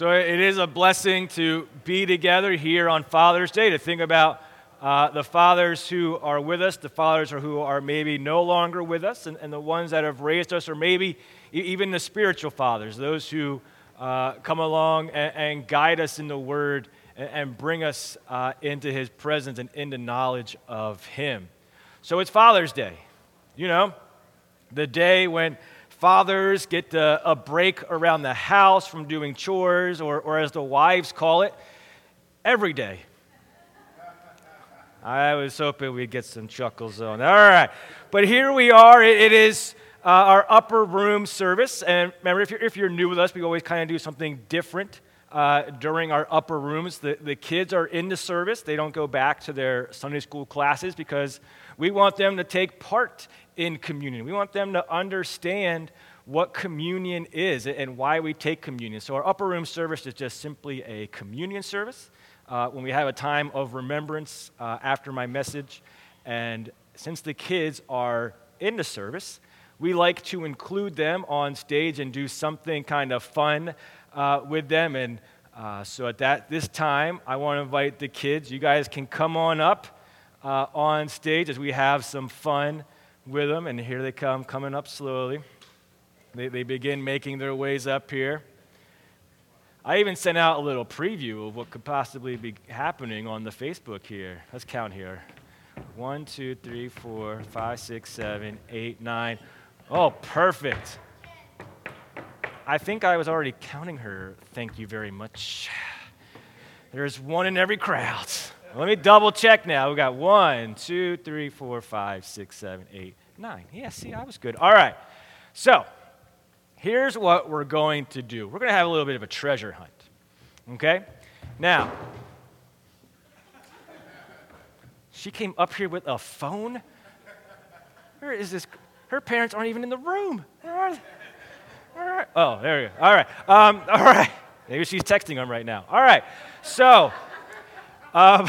So it is a blessing to be together here on Father's Day to think about uh, the fathers who are with us, the fathers who are maybe no longer with us, and, and the ones that have raised us, or maybe even the spiritual fathers, those who uh, come along and, and, guide us in the Word and, and bring us uh, into His presence and into knowledge of Him. So it's Father's Day, you know, the day when fathers get a break around the house from doing chores, or, or as the wives call it, every day. I was hoping we'd get some chuckles on. All right. But here we are. it, it is uh, our upper room service. And remember, if you're, if you're new with us, we always kind of do something different uh, during our upper rooms. The, the kids are in the service, they don't go back to their Sunday school classes because we want them to take part in communion. We want them to understand what communion is and why we take communion. So, our upper room service is just simply a communion service uh, when we have a time of remembrance uh, after my message. And since the kids are in the service, we like to include them on stage and do something kind of fun uh, with them. And uh, so at that this time, I want to invite the kids. You guys can come on up uh, on stage as we have some fun with them. And here they come, coming up slowly. They, they begin making their ways up here. I even sent out a little preview of what could possibly be happening on the Facebook here. Let's count here. One, two, three, four, five, six, seven, eight, nine. Oh, perfect. I think I was already counting her. Thank you very much. There's one in every crowd. Let me double check now. We got one, two, three, four, five, six, seven, eight, nine. Yeah, see, I was good. All right. So, here's what we're going to do we're going to have a little bit of a treasure hunt. Okay? Now, she came up here with a phone. Where is this? Her parents aren't even in the room. Where are they? Are, oh, there we go. All right. Um, all right. Maybe she's texting them right now. All right. So, um,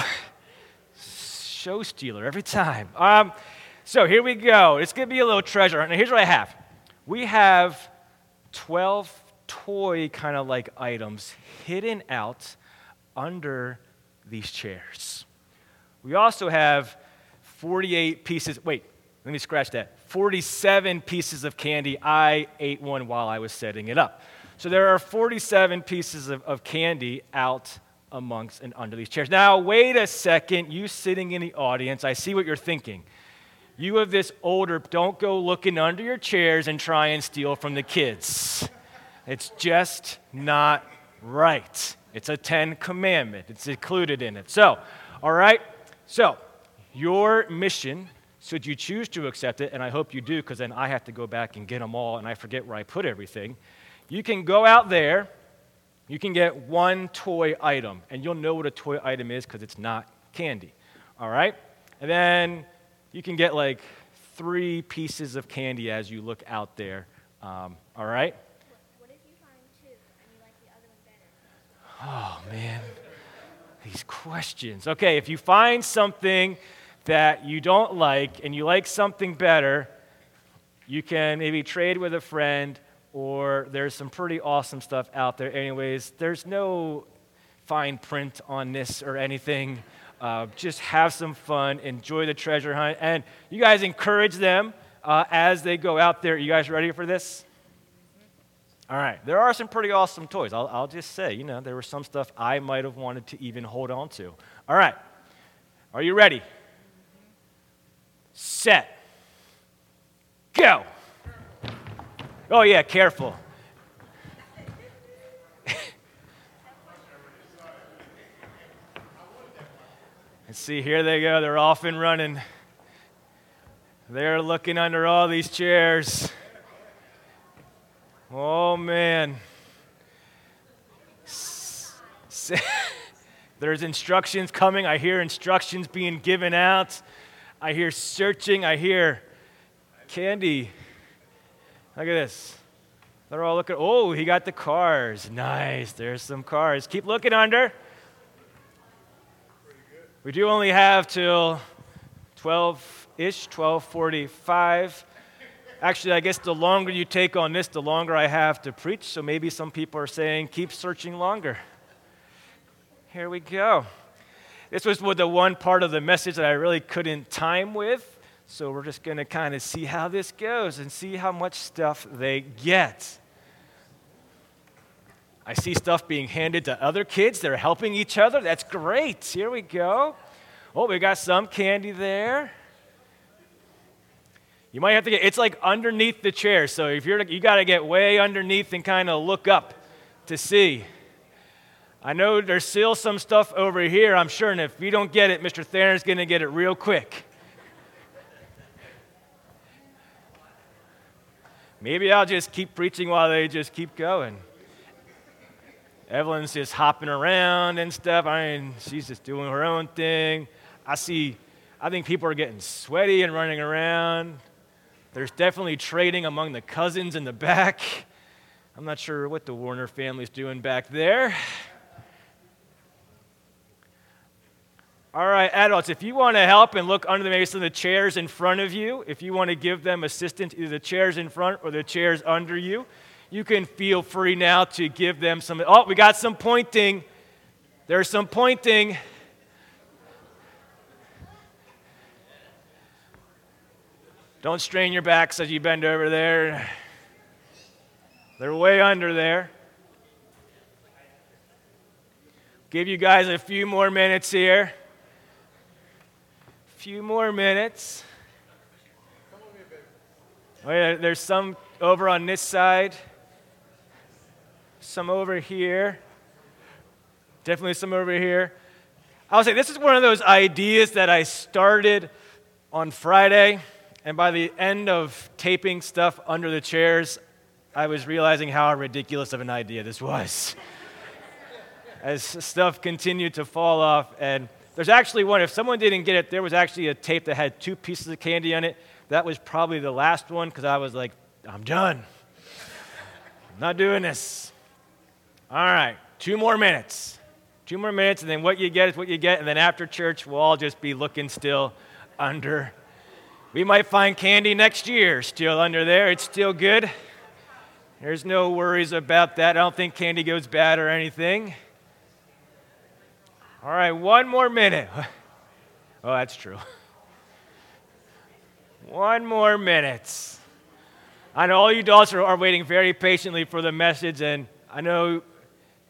show stealer every time. Um, so here we go. It's going to be a little treasure. Now, here's what I have. We have 12 toy kind of like items hidden out under these chairs. We also have 48 pieces. Wait, let me scratch that. 47 pieces of candy. I ate one while I was setting it up. So there are 47 pieces of, of candy out amongst and under these chairs. Now, wait a second. You sitting in the audience, I see what you're thinking. You of this older, don't go looking under your chairs and try and steal from the kids. It's just not right. It's a Ten Commandment, it's included in it. So, all right? So, your mission, should you choose to accept it, and I hope you do because then I have to go back and get them all and I forget where I put everything, you can go out there, you can get one toy item, and you'll know what a toy item is because it's not candy. All right? And then you can get like three pieces of candy as you look out there. Um, all right? What if you find two and you like the other one better? Oh, man. These questions. Okay, if you find something that you don't like and you like something better, you can maybe trade with a friend, or there's some pretty awesome stuff out there. Anyways, there's no fine print on this or anything. Uh, just have some fun, enjoy the treasure hunt, and you guys encourage them uh, as they go out there. You guys ready for this? All right, there are some pretty awesome toys. I'll, I'll just say, you know, there was some stuff I might have wanted to even hold on to. All right, are you ready? Set, go. Oh, yeah, careful. And see, here they go. They're off and running. They're looking under all these chairs. Oh, man. There's instructions coming. I hear instructions being given out. I hear searching. I hear candy. Look at this. They're all looking. Oh, he got the cars. Nice. There's some cars. Keep looking under. We do only have till 12 ish, 1245. Actually, I guess the longer you take on this, the longer I have to preach. So maybe some people are saying, keep searching longer. Here we go. This was the one part of the message that I really couldn't time with. So we're just going to kind of see how this goes and see how much stuff they get. I see stuff being handed to other kids. They're helping each other. That's great. Here we go. Oh, we got some candy there. You might have to get, it's like underneath the chair. So if you're, you got to get way underneath and kind of look up to see. I know there's still some stuff over here, I'm sure, and if you don't get it, Mr. Theron's going to get it real quick. Maybe I'll just keep preaching while they just keep going. Evelyn's just hopping around and stuff. I mean, she's just doing her own thing. I see, I think people are getting sweaty and running around. There's definitely trading among the cousins in the back. I'm not sure what the Warner family's doing back there. All right, adults, if you want to help and look under the, some of the chairs in front of you, if you want to give them assistance, either the chairs in front or the chairs under you, you can feel free now to give them some. Oh, we got some pointing. There's some pointing. Don't strain your backs as you bend over there. They're way under there. Give you guys a few more minutes here. A few more minutes. Yeah, there's some over on this side, some over here, definitely some over here. I'll say this is one of those ideas that I started on Friday. And by the end of taping stuff under the chairs, I was realizing how ridiculous of an idea this was. As stuff continued to fall off, and there's actually one, if someone didn't get it, there was actually a tape that had two pieces of candy on it. That was probably the last one because I was like, I'm done. I'm not doing this. All right, two more minutes. Two more minutes, and then what you get is what you get, and then after church, we'll all just be looking still under we might find candy next year still under there. It's still good. There's no worries about that. I don't think candy goes bad or anything. All right, one more minute. Oh, that's true. One more minute. I know all you adults are, are waiting very patiently for the message, and I know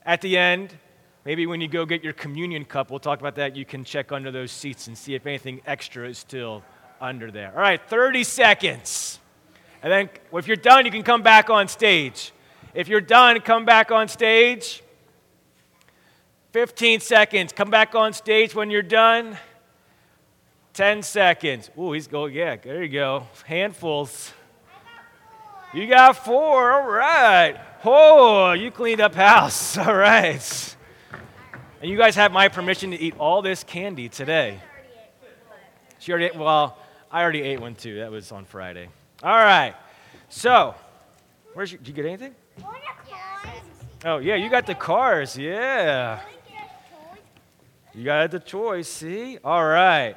at the end, maybe when you go get your communion cup, we'll talk about that. You can check under those seats and see if anything extra is still under there. All right, 30 seconds. And then if you're done, you can come back on stage. If you're done, come back on stage. 15 seconds. Come back on stage when you're done. 10 seconds. Ooh, he's going, yeah, there you go. Handfuls. You got four. All right. Oh, you cleaned up house. All right. And you guys have my permission to eat all this candy today. She already ate, well, I already ate one too. That was on Friday. All right. So, where's your, did you get anything? Oh, yeah, you got the cars. Yeah. You got the toys, see? All right.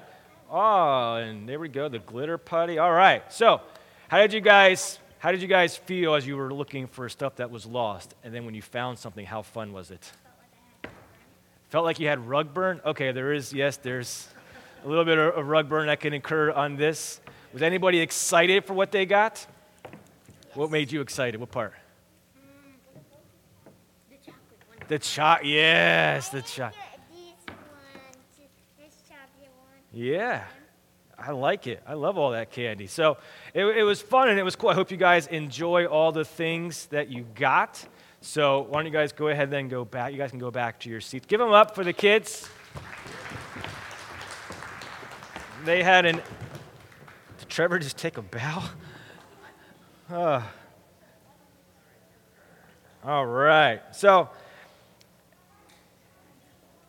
Oh, and there we go, the glitter putty. All right. So, how did you guys how did you guys feel as you were looking for stuff that was lost? And then when you found something, how fun was it? Felt like you had rug burn? Okay, there is, yes, there's a little bit of rug burn that can occur on this. Was anybody excited for what they got? What made you excited? What part? The chocolate one. The chocolate. Yes, the chocolate. Yeah, I like it. I love all that candy. So it, it was fun and it was cool. I hope you guys enjoy all the things that you got. So why don't you guys go ahead and then go back? You guys can go back to your seats. Give them up for the kids. They had an. Did Trevor just take a bow? Uh, all right. So,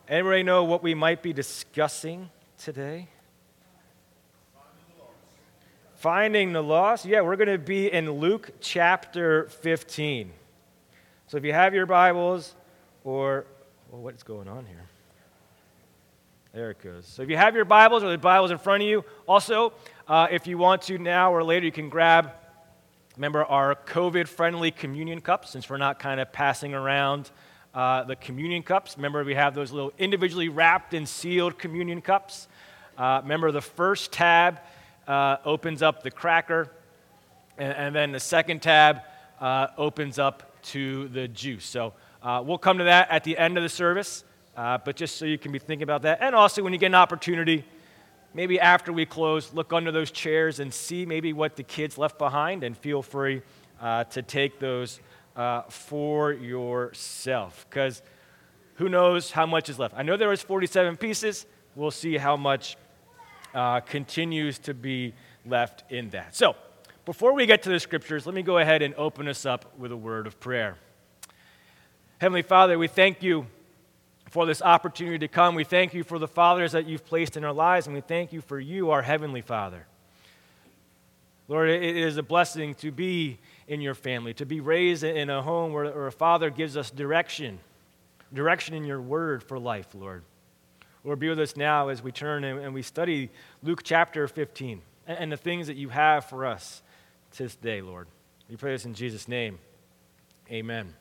anybody know what we might be discussing today? Finding the lost. Yeah, we're going to be in Luke chapter 15. So if you have your Bibles, or well, what's going on here? There it goes. So if you have your Bibles or the Bibles in front of you, also, uh, if you want to now or later, you can grab Remember our COVID friendly communion cups, since we're not kind of passing around uh, the communion cups. Remember, we have those little individually wrapped and sealed communion cups. Uh, remember, the first tab uh, opens up the cracker, and, and, then the second tab uh, opens up to the juice. So uh, we'll come to that at the end of the service, uh, but just so you can be thinking about that. And also, when you get an opportunity, maybe after we close, look under those chairs and see maybe what the kids left behind, and feel free uh, to take those uh, for yourself. Because who knows how much is left? I know there was 47 pieces. We'll see how much uh, continues to be left in that. So, before we get to the scriptures, let me go ahead and open us up with a word of prayer. Heavenly Father, we thank you for this opportunity to come. We thank you for the fathers that you've placed in our lives, and we thank you for you, our Heavenly Father. Lord, it is a blessing to be in your family, to be raised in a home where, where a father gives us direction, direction in your word for life, Lord. Lord, be with us now as we turn and, and we study Luke chapter 15 and, and, the things that you have for us this day, Lord. We pray this in Jesus' name. Amen.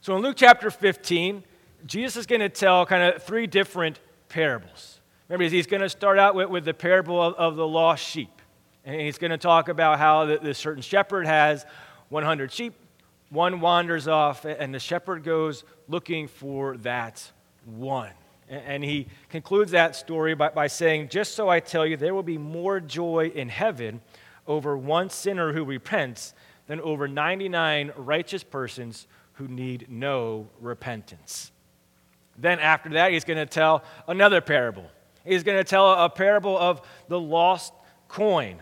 So in Luke chapter 15, Jesus is going to tell kind of three different parables. Remember, he's going to start out with, with the parable of, of the lost sheep. And he's going to talk about how this certain shepherd has 100 sheep. One wanders off, and the shepherd goes looking for that one. And he concludes that story by, by saying, Just so I tell you, there will be more joy in heaven over one sinner who repents than over 99 righteous persons who need no repentance. Then, after that, he's going to tell another parable. He's going to tell a parable of the lost coin.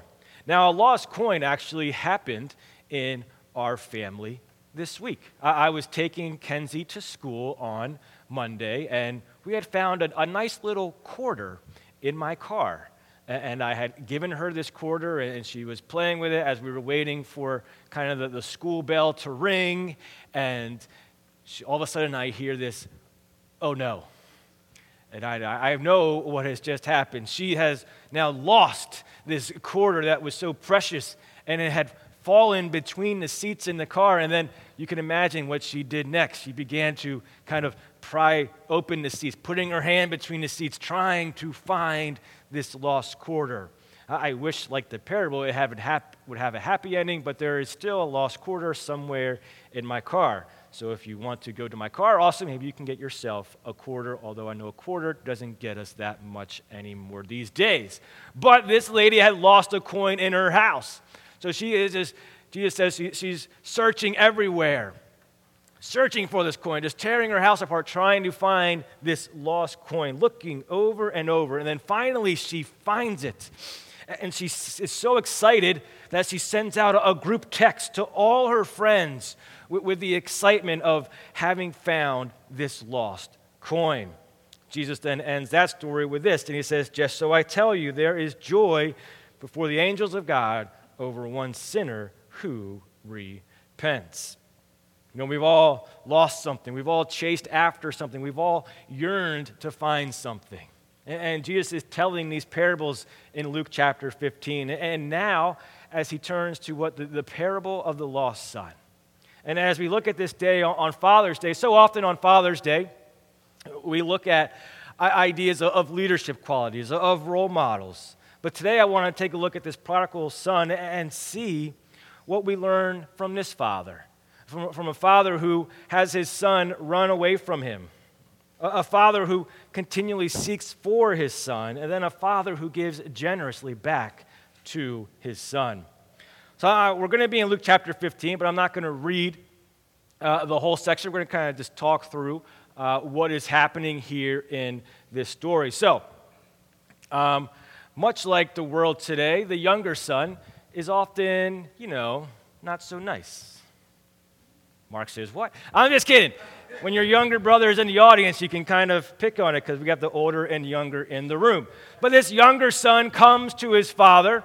Now, a lost coin actually happened in our family this week. I, was taking Kenzie to school on Monday, and we had found a, a nice little quarter in my car. And I had given her this quarter, and she was playing with it as we were waiting for kind of the, the school bell to ring. And she, all of a sudden, I hear this, oh no. And I, I know what has just happened. She has now lost this quarter that was so precious, and it had fallen between the seats in the car. And then you can imagine what she did next. She began to kind of pry open the seats, putting her hand between the seats, trying to find this lost quarter. I wish, like the parable, it would have a happy ending, but there is still a lost quarter somewhere in my car. So if you want to go to my car, also maybe you can get yourself a quarter, although I know a quarter doesn't get us that much anymore these days. But this lady had lost a coin in her house. So she is just, Jesus says she's searching everywhere, searching for this coin, just tearing her house apart, trying to find this lost coin, looking over and over. And then finally she finds it. And she is so excited that she sends out a group text to all her friends with, with the excitement of having found this lost coin. Jesus then ends that story with this, and he says, Just so I tell you, there is joy before the angels of God over one sinner who repents. You know, we've all lost something. We've all chased after something. We've all yearned to find something. And Jesus is telling these parables in Luke chapter 15. And now, as he turns to what the, the parable of the lost son. And as we look at this day on Father's Day, so often on Father's Day, we look at uh, ideas of leadership qualities, of role models. But today I want to take a look at this prodigal son and see what we learn from this father. From, from a father who has his son run away from him, a, a father who continually seeks for his son, and then a father who gives generously back to his son. So uh, we're going to be in Luke chapter 15, but I'm not going to read uh, the whole section. We're going to kind of just talk through uh, what is happening here in this story. So, um, much like the world today, the younger son is often, you know, not so nice. Mark says, What? I'm just kidding. When your younger brother is in the audience, you can kind of pick on it because we got the older and younger in the room. But this younger son comes to his father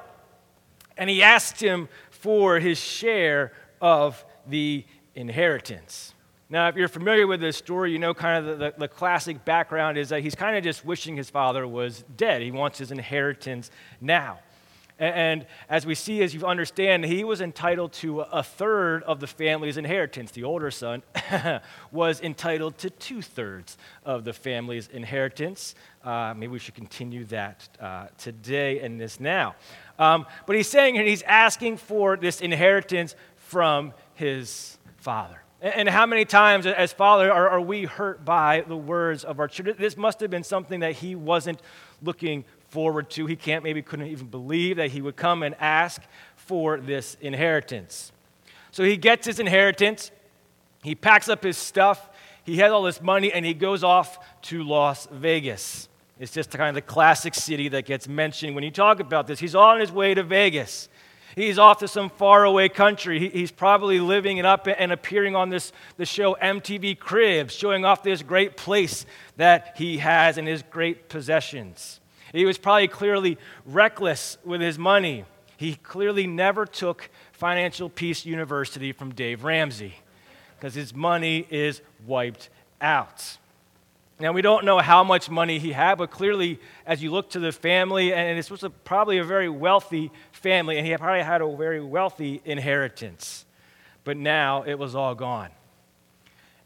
and he asks him for his share of the inheritance. Now, if you're familiar with this story, you know kind of the, the, the classic background is that he's kind of just wishing his father was dead. He wants his inheritance now. And as we see, as you understand, he was entitled to a third of the family's inheritance. The older son was entitled to two thirds of the family's inheritance. Uh, maybe we should continue that uh, today and this now. Um, but he's saying here, he's asking for this inheritance from his father. And how many times, as father, are, are, we hurt by the words of our children? This must have been something that he wasn't looking forward to. He can't, maybe couldn't even believe that he would come and ask for this inheritance. So he gets his inheritance, he packs up his stuff, he has all this money, and he goes off to Las Vegas. It's just kind of the classic city that gets mentioned when you talk about this. He's on his way to Vegas. He's off to some faraway country. he's probably living it up and appearing on this the show MTV Cribs, showing off this great place that he has and his great possessions. He was probably clearly reckless with his money. He clearly never took Financial Peace University from Dave Ramsey because his money is wiped out. Now, we don't know how much money he had, but clearly, as you look to the family, and this was a, probably a very wealthy family, and he probably had a very wealthy inheritance. But now it was all gone.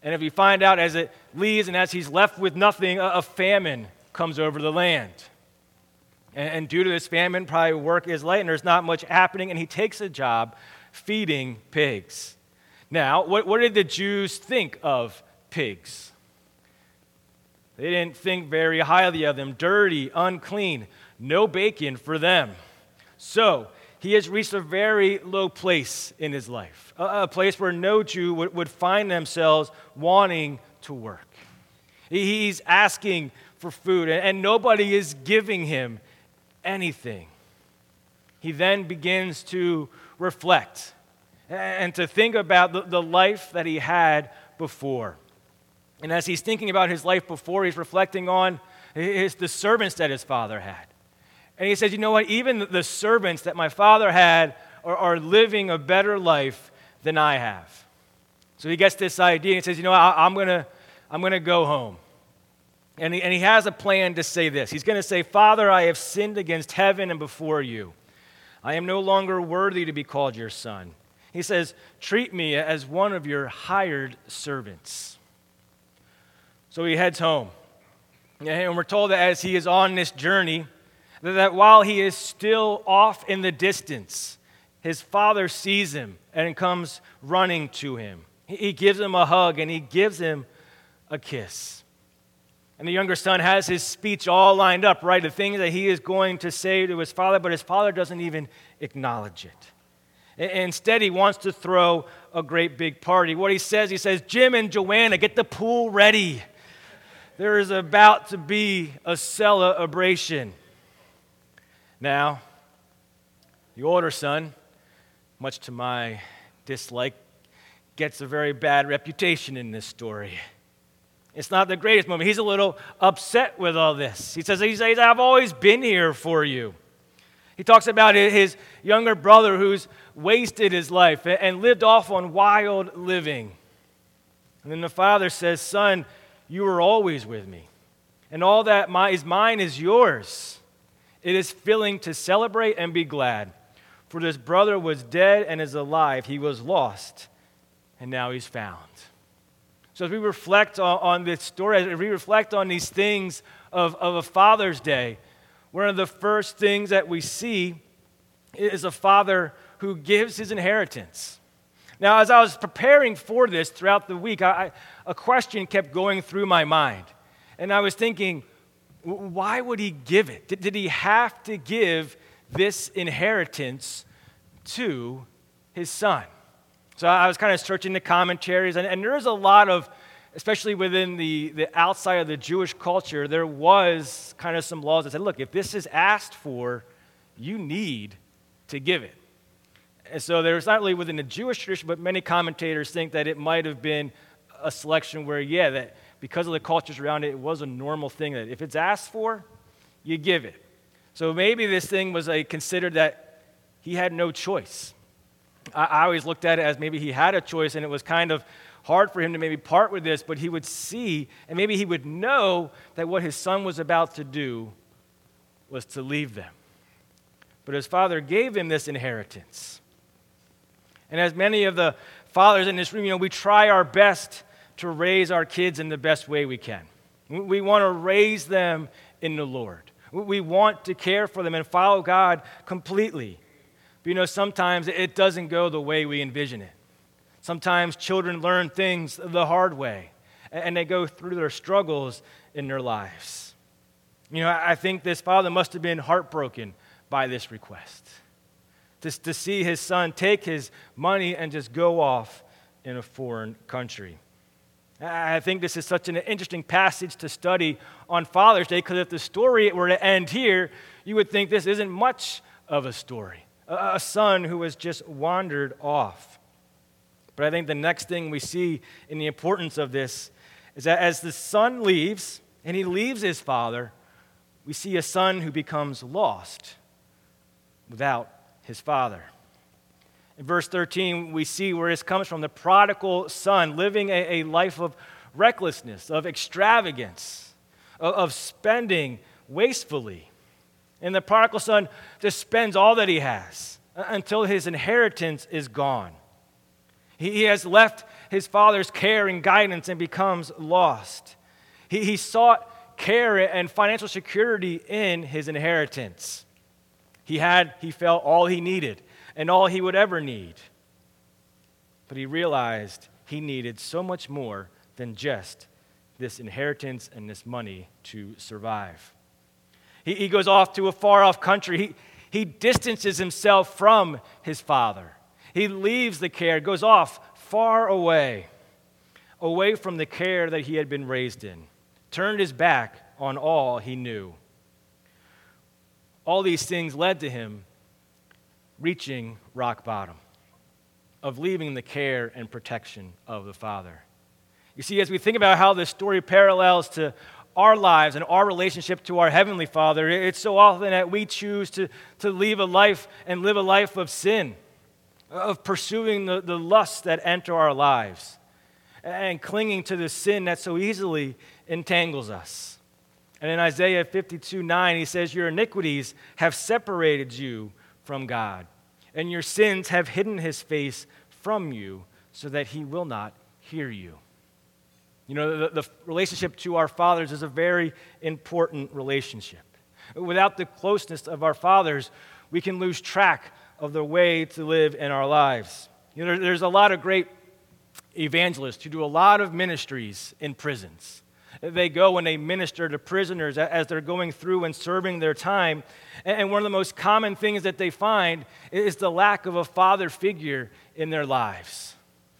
And if you find out as it leaves and as he's left with nothing, a, a famine comes over the land. And, and due to this famine, probably work is light and there's not much happening, and he takes a job feeding pigs. Now, what, what did the Jews think of pigs? They didn't think very highly of them. Dirty, unclean, no bacon for them. So, he has reached a very low place in his life, a, a place where no Jew would, would find themselves wanting to work. He's asking for food, and, and nobody is giving him anything. He then begins to reflect and to think about the, life that he had before. And as he's thinking about his life before, he's reflecting on his, the servants that his father had. And he says, You know what? Even the servants that my father had are, are living a better life than I have. So he gets this idea and he says, You know, I, I'm going to I'm going to go home. And he, and he has a plan to say this. He's going to say, Father, I have sinned against heaven and before you. I am no longer worthy to be called your son. He says, Treat me as one of your hired servants. So he heads home. And we're told that as he is on this journey, that while he is still off in the distance, his father sees him and comes running to him. He gives him a hug and he gives him a kiss. And the younger son has his speech all lined up, right? The things that he is going to say to his father, but his father doesn't even acknowledge it. Instead, he wants to throw a great big party. What he says, he says, Jim and Joanna, get the pool ready there is about to be a celebration. Now, the older son, much to my dislike, gets a very bad reputation in this story. It's not the greatest moment. He's a little upset with all this. He says, he says I've always been here for you. He talks about his younger brother who's wasted his life and lived off on wild living. And then the father says, Son, you were always with me. And all that is mine is yours. It is filling to celebrate and be glad. For this brother was dead and is alive. He was lost, and now he's found. So, as we reflect on, on this story, as we reflect on these things of, of a Father's Day, one of the first things that we see is a father who gives his inheritance. Now, as I was preparing for this throughout the week, I, a question kept going through my mind. And I was thinking, why would he give it? Did, did he have to give this inheritance to his son? So I was kind of searching the commentaries, and, and there's a lot of, especially within the, the outside of the Jewish culture, there was kind of some laws that said, look, if this is asked for, you need to give it. And so there's not really within the Jewish tradition, but many commentators think that it might have been a selection where, yeah, that because of the cultures around it, it was a normal thing that if it's asked for, you give it. So maybe this thing was a considered that he had no choice. I, always looked at it as maybe he had a choice, and it was kind of hard for him to maybe part with this, but he would see, and maybe he would know that what his son was about to do was to leave them but his father gave him this inheritance. And as many of the fathers in this room, you know, we try our best to raise our kids in the best way we can. We want to raise them in the Lord. We want to care for them and follow God completely. But you know, sometimes it doesn't go the way we envision it. Sometimes children learn things the hard way and they go through their struggles in their lives. You know, I think this father must have been heartbroken by this request. Just to see his son take his money and just go off in a foreign country. I think this is such an interesting passage to study on Father's Day because if the story were to end here, you would think this isn't much of a story. A son who has just wandered off. But I think the next thing we see in the importance of this is that as the son leaves and he leaves his father, we see a son who becomes lost without his father. In verse 13, we see where this comes from the prodigal son living a, a life of recklessness, of extravagance, of, of spending wastefully. And the prodigal son just spends all that he has until his inheritance is gone. He, has left his father's care and guidance and becomes lost. He, he sought care and financial security in his inheritance. He had, he felt, all he needed and all he would ever need. But he realized he needed so much more than just this inheritance and this money to survive. He, he goes off to a far off country. He, he distances himself from his father. He leaves the care, goes off far away, away from the care that he had been raised in, turned his back on all he knew. All these things led to him reaching rock bottom, of leaving the care and protection of the Father. You see, as we think about how this story parallels to our lives and our relationship to our Heavenly Father, it's so often that we choose to, to leave a life and live a life of sin, of pursuing the, the lusts that enter our lives, and clinging to the sin that so easily entangles us. And in Isaiah 52 9, he says, Your iniquities have separated you from God, and your sins have hidden his face from you so that he will not hear you. You know, the, the relationship to our fathers is a very important relationship. Without the closeness of our fathers, we can lose track of the way to live in our lives. You know, there's a lot of great evangelists who do a lot of ministries in prisons. They go and they minister to prisoners as they're going through and serving their time. And one of the most common things that they find is the lack of a father figure in their lives.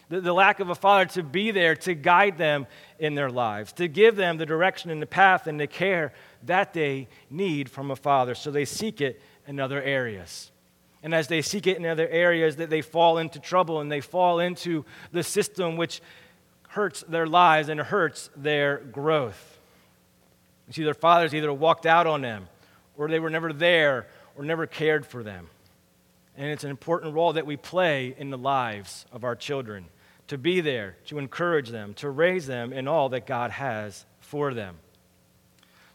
The, the lack of a father to be there to guide them in their lives, to give them the direction and the path and the care that they need from a father. So they seek it in other areas. And as they seek it in other areas, that they fall into trouble and they fall into the system which hurts their lives and hurts their growth. You see, their fathers either walked out on them, or they were never there, or never cared for them. And it's an important role that we play in the lives of our children to be there, to encourage them, to raise them in all that God has for them.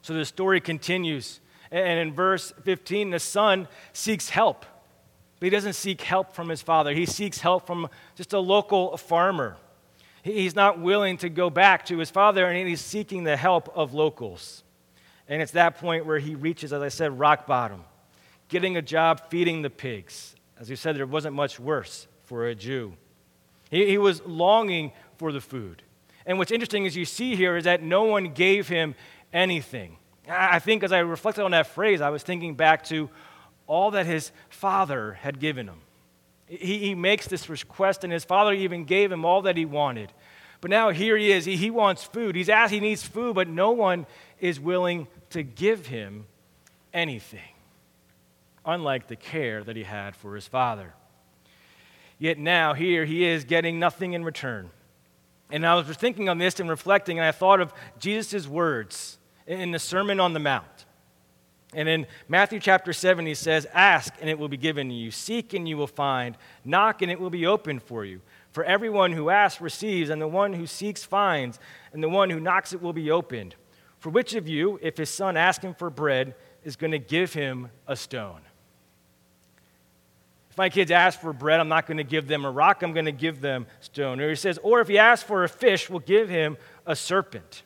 So the story continues. And in verse 15, the son seeks help. But he doesn't seek help from his father, he seeks help from just a local farmer. He's not willing to go back to his father, and he's seeking the help of locals. And it's that point where he reaches, as I said, rock bottom, getting a job feeding the pigs. As you said, there wasn't much worse for a Jew. He, he was longing for the food. And what's interesting is you see here is that no one gave him anything. I think as I reflected on that phrase, I was thinking back to all that his father had given him. He, he makes this request, and his father even gave him all that he wanted. But now here he is. He, he wants food. He's asked, he needs food, but no one is willing to give him anything, unlike the care that he had for his father. Yet now, here he is getting nothing in return. And I was thinking on this and reflecting, and I thought of Jesus' words in the Sermon on the Mount. And in Matthew chapter 7, he says, Ask and it will be given you, seek and you will find, knock and it will be opened for you. For everyone who asks receives, and the one who seeks finds, and the one who knocks it will be opened. For which of you, if his son asks him for bread, is going to give him a stone? If my kids ask for bread, I'm not going to give them a rock, I'm going to give them stone. Or he says, or if he asks for a fish, we'll give him a serpent.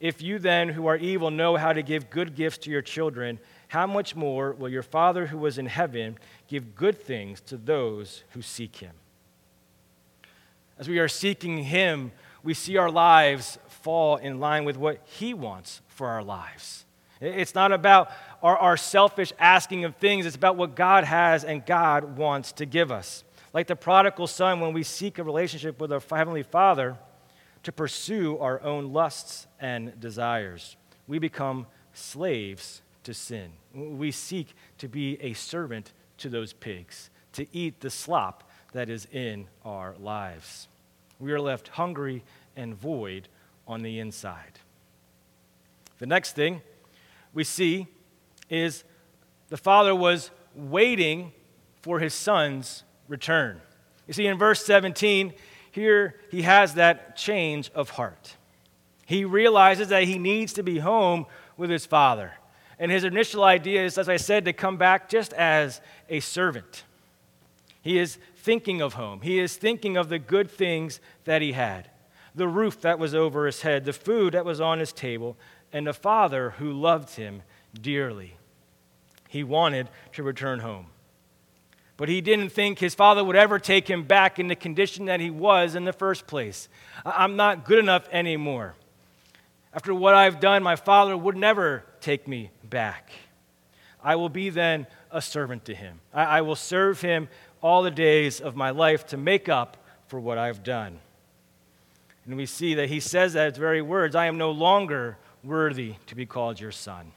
If you then, who are evil, know how to give good gifts to your children, how much more will your Father who is in heaven give good things to those who seek him? As we are seeking him, we see our lives fall in line with what he wants for our lives. It's not about our, our selfish asking of things, it's about what God has and God wants to give us. Like the prodigal son, when we seek a relationship with our Heavenly Father to pursue our own lusts and desires, we become slaves to sin. We seek to be a servant to those pigs, to eat the slop that is in our lives. We are left hungry and void on the inside. The next thing we see is the father was waiting for his son's return. You see, in verse 17, here he has that change of heart. He realizes that he needs to be home with his father. And his initial idea is, as I said, to come back just as a servant. He is thinking of home. He is thinking of the good things that he had the roof that was over his head, the food that was on his table, and a father who loved him dearly. He wanted to return home. But he didn't think his father would ever take him back in the condition that he was in the first place. I'm not good enough anymore. After what I've done, my father would never take me back. I will be then a servant to him. I, will serve him all the days of my life to make up for what I've done. And we see that he says that his very words I am no longer worthy to be called your son.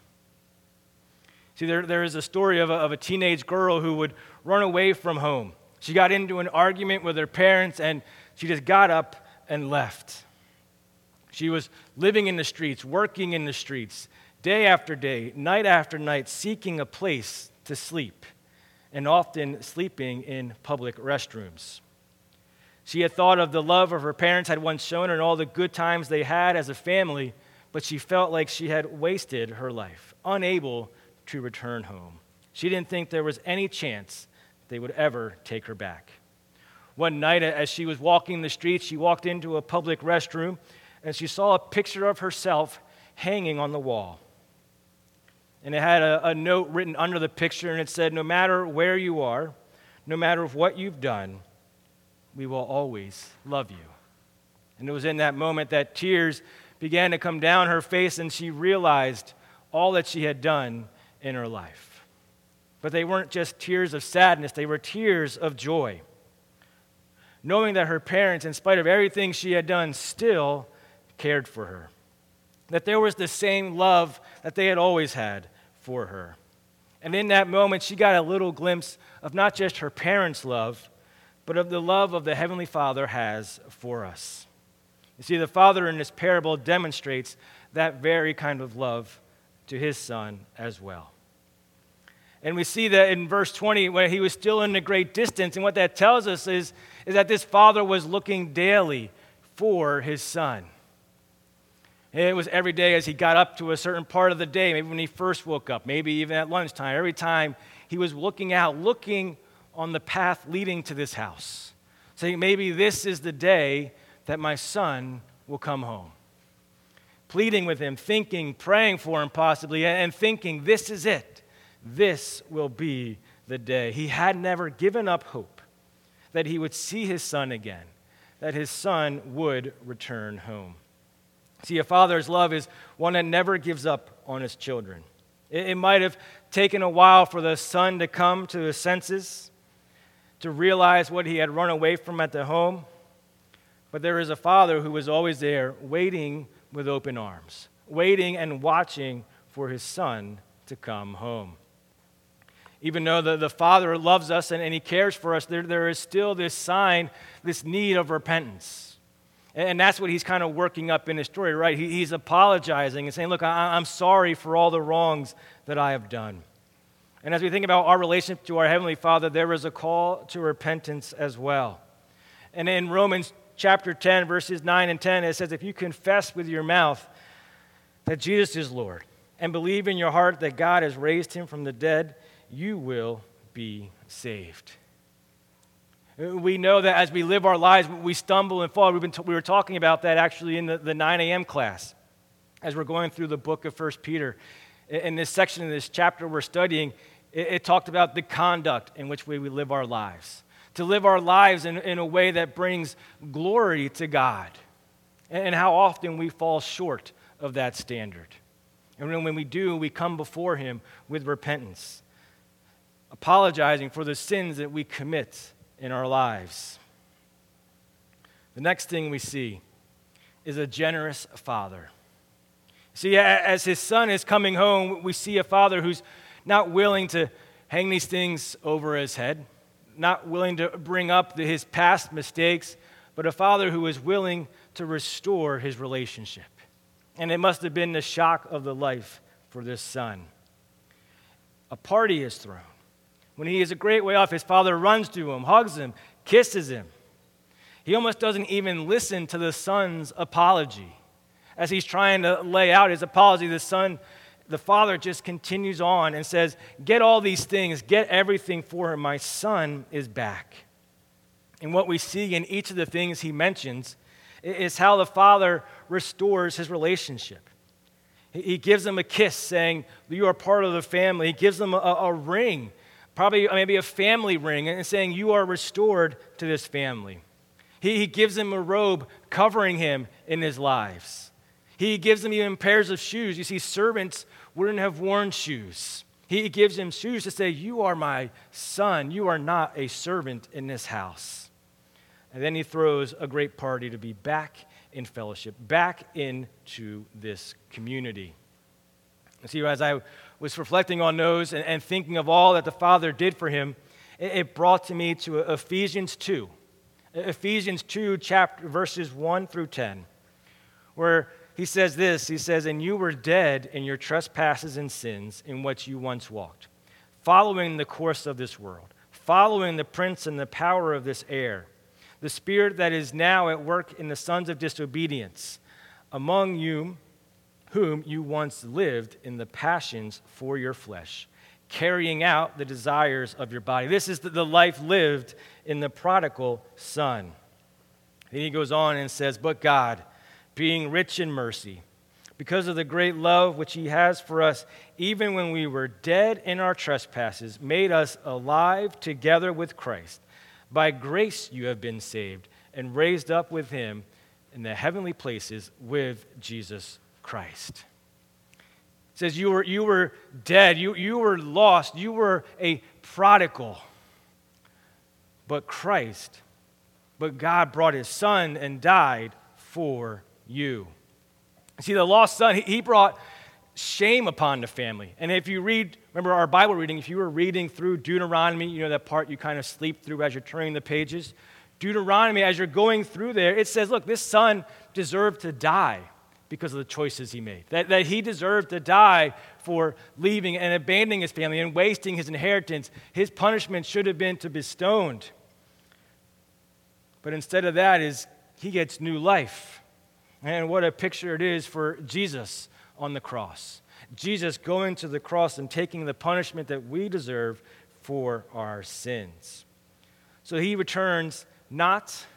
See, there, there is a story of a, of a teenage girl who would run away from home. She got into an argument with her parents and she just got up and left. She was living in the streets, working in the streets, day after day, night after night, seeking a place to sleep, and often sleeping in public restrooms. She had thought of the love of her parents had once shown her and all the good times they had as a family, but she felt like she had wasted her life, unable to return home. She didn't think there was any chance they would ever take her back. One night, as she was walking the streets, she walked into a public restroom and she saw a picture of herself hanging on the wall. And it had a, a note written under the picture, and it said, No matter where you are, no matter what you've done, we will always love you. And it was in that moment that tears began to come down her face, and she realized all that she had done in her life. But they weren't just tears of sadness, they were tears of joy. Knowing that her parents, in spite of everything she had done, still cared for her. That there was the same love that they had always had for her. And in that moment, she got a little glimpse of not just her parents' love, but of the love of the Heavenly Father has for us. You see, the Father in this parable demonstrates that very kind of love to his Son as well. And we see that in verse 20, where he was still in a great distance, and what that tells us is, is that this Father was looking daily for his Son. It was every day as he got up to a certain part of the day, maybe when he first woke up, maybe even at lunchtime, every time he was looking out, looking on the path leading to this house, saying, Maybe this is the day that my son will come home. Pleading with him, thinking, praying for him possibly, and thinking, This is it. This will be the day. He had never given up hope that he would see his son again, that his son would return home. See, a father's love is one that never gives up on his children. It, it might have taken a while for the son to come to his senses to realize what he had run away from at the home. But there is a father who was always there, waiting with open arms, waiting and watching for his son to come home. Even though the, the Father loves us and, and He cares for us, there, there is still this sign, this need of repentance. And, and that's what He's kind of working up in His story, right? He, he's apologizing and saying, Look, I, I'm sorry for all the wrongs that I have done. And as we think about our relationship to our Heavenly Father, there is a call to repentance as well. And in Romans chapter 10, verses 9 and 10, it says, If you confess with your mouth that Jesus is Lord and believe in your heart that God has raised him from the dead, you will be saved. We know that as we live our lives, we stumble and fall. We've been t- we were talking about that actually in the, the 9 a.m. class as we're going through the book of 1 Peter. In this section of this chapter we're studying, it, it talked about the conduct in which we, we live our lives. To live our lives in, in a way that brings glory to God, and, and how often we fall short of that standard. And when we do, we come before Him with repentance, apologizing for the sins that we commit in our lives. The next thing we see is a generous father. See, as his son is coming home, we see a father who's not willing to hang these things over his head, not willing to bring up his past mistakes, but a father who is willing to restore his relationship. And it must have been the shock of the life for this son. A party is thrown. When he is a great way off, his father runs to him, hugs him, kisses him. He almost doesn't even listen to the son's apology. As he's trying to lay out his apology, the son, the father just continues on and says, Get all these things, get everything for him. My son is back. And what we see in each of the things he mentions is how the father restores his relationship. He gives them a kiss, saying, You are part of the family. He gives them a, a ring probably uh, maybe a family ring, and saying, You are restored to this family. He, he gives him a robe covering him in his lives. He gives him even pairs of shoes. You see, servants wouldn't have worn shoes. He gives him shoes to say, You are my son. You are not a servant in this house. And then he throws a great party to be back in fellowship, back into this community. See, as I was reflecting on those and, and thinking of all that the Father did for him, it, it brought to me to Ephesians 2. Ephesians 2, chapter, verses 1 through 10, where he says this He says, And you were dead in your trespasses and sins in which you once walked, following the course of this world, following the prince and the power of this air, the spirit that is now at work in the sons of disobedience, among you whom you once lived in the passions for your flesh, carrying out the desires of your body. This is the life lived in the prodigal son. Then he goes on and says, But God, being rich in mercy, because of the great love which he has for us, even when we were dead in our trespasses, made us alive together with Christ. By grace you have been saved and raised up with him in the heavenly places with Jesus Christ. It says you were, you were dead, you, you were lost, you were a prodigal. But Christ, but God brought his son and died for you. See, the lost son, he, he brought shame upon the family. And if you read, remember our Bible reading, if you were reading through Deuteronomy, you know that part you kind of sleep through as you're turning the pages. Deuteronomy, as you're going through there, it says, look, this son deserved to die because of the choices he made. That, that he deserved to die for leaving and abandoning his family and wasting his inheritance. His punishment should have been to be stoned. But instead of that is he gets new life. And what a picture it is for Jesus on the cross. Jesus going to the cross and taking the punishment that we deserve for our sins. So he returns not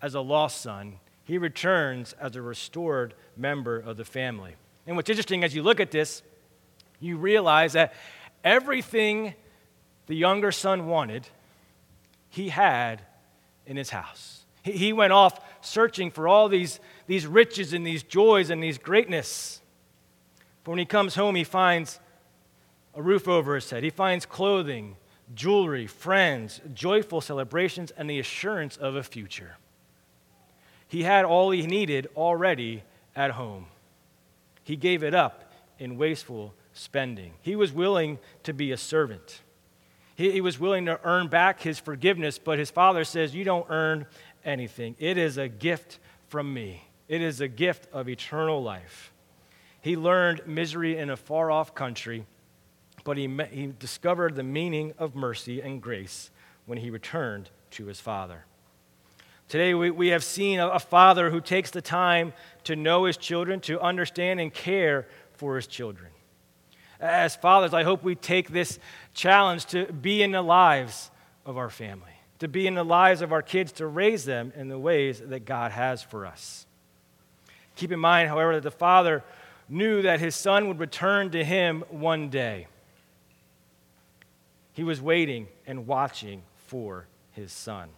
as a lost son, he returns as a restored member of the family. And what's interesting as you look at this, you realize that everything the younger son wanted, he had in his house. He went off searching for all these, these riches and these joys and these greatness. But when he comes home, he finds a roof over his head. He finds clothing, jewelry, friends, joyful celebrations, and the assurance of a future. He had all he needed already at home. He gave it up in wasteful spending. He was willing to be a servant. He, he, was willing to earn back his forgiveness, but his father says, You don't earn anything. It is a gift from me, it is a gift of eternal life. He learned misery in a far off country, but he, he discovered the meaning of mercy and grace when he returned to his father. Today, we, we have seen a, a father who takes the time to know his children, to understand and care for his children. As fathers, I hope we take this challenge to be in the lives of our family, to be in the lives of our kids, to raise them in the ways that God has for us. Keep in mind, however, that the father knew that his son would return to him one day. He was waiting and watching for his son.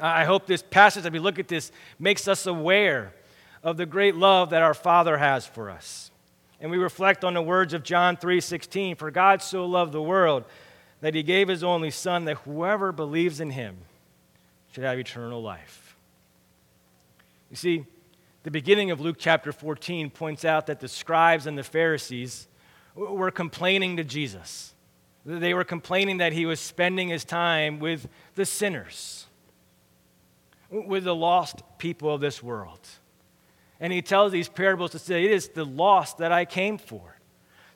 I hope this passage, as we look at this, makes us aware of the great love that our Father has for us. And we reflect on the words of John 3:16, "For God so loved the world that he gave his only son that whoever believes in him should have eternal life." You see, the beginning of Luke chapter 14 points out that the scribes and the Pharisees were complaining to Jesus. They were complaining that he was spending his time with the sinners, with the lost people of this world. And he tells these parables to say, It is the lost that I came for,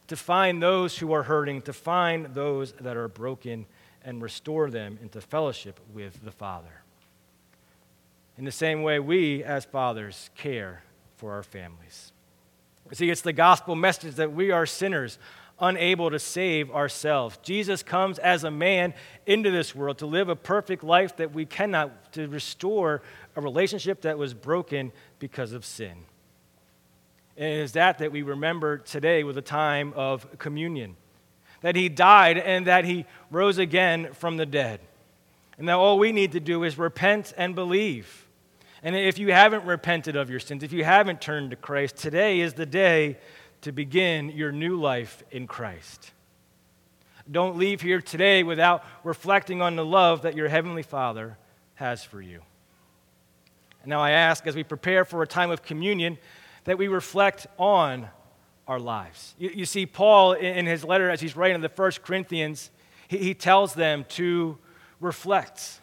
to find those who are hurting, to find those that are broken, and restore them into fellowship with the Father. In the same way, we as fathers care for our families. See, it's the gospel message that we are sinners, unable to save ourselves. Jesus comes as a man into this world to live a perfect life that we cannot, to restore a relationship that was broken because of sin. And it is that that we remember today with a time of communion. That he died and that he rose again from the dead. And that all we need to do is repent and believe. And if you haven't repented of your sins, if you haven't turned to Christ, today is the day to begin your new life in Christ. Don't leave here today without reflecting on the love that your Heavenly Father has for you. And now I ask, as we prepare for a time of communion, that we reflect on our lives. You, you see, Paul, in, his letter, as he's writing the First Corinthians, he, he tells them to reflect,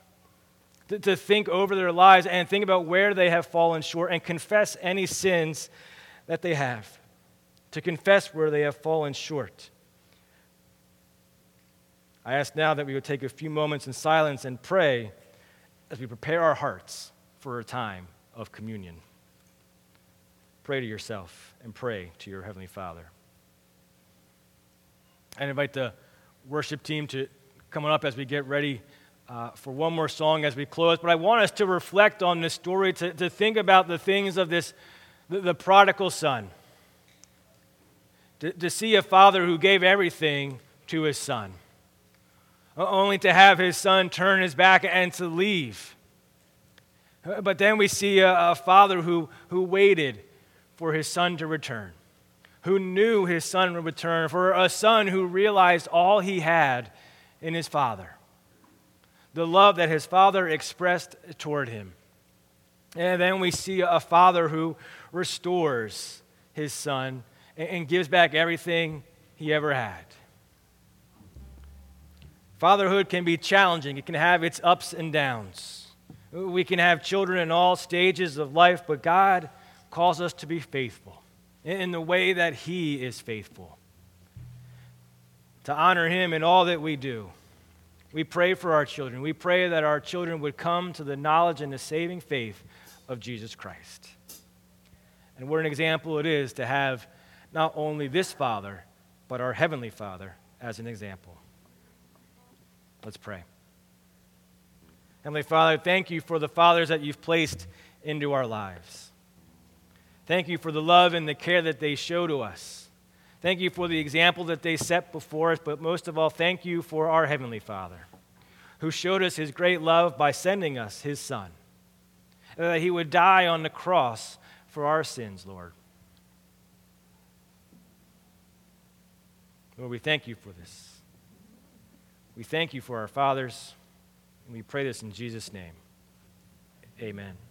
to, to think over their lives and think about where they have fallen short and confess any sins that they have, to confess where they have fallen short. I ask now that we would take a few moments in silence and pray as we prepare our hearts for a time of communion. Pray to yourself and pray to your Heavenly Father. I invite the worship team to come up as we get ready uh, for one more song as we close. But I want us to reflect on this story, to, to think about the things of this, the, the prodigal son. To, to see a father who gave everything to his son, only to have his son turn his back and to leave. Uh, but then we see a, a, father who, who waited for his son to return, who knew his son would return, for a son who realized all he had in his father, the love that his father expressed toward him. And then we see a father who restores his son and, gives back everything he ever had. Fatherhood can be challenging, it can have its ups and downs. We can have children in all stages of life, but God calls us to be faithful in the way that He is faithful, to honor Him in all that we do. We pray for our children. We pray that our children would come to the knowledge and the saving faith of Jesus Christ. And what an example it is to have not only this Father, but our Heavenly Father as an example. Let's pray. Heavenly Father, thank you for the fathers that you've placed into our lives. Thank you for the love and the care that they show to us. Thank you for the example that they set before us, but most of all, thank you for our Heavenly Father, who showed us his great love by sending us his Son, that he would die on the cross for our sins, Lord. Lord, we thank you for this. We thank you for our fathers. And we pray this in Jesus' name. Amen.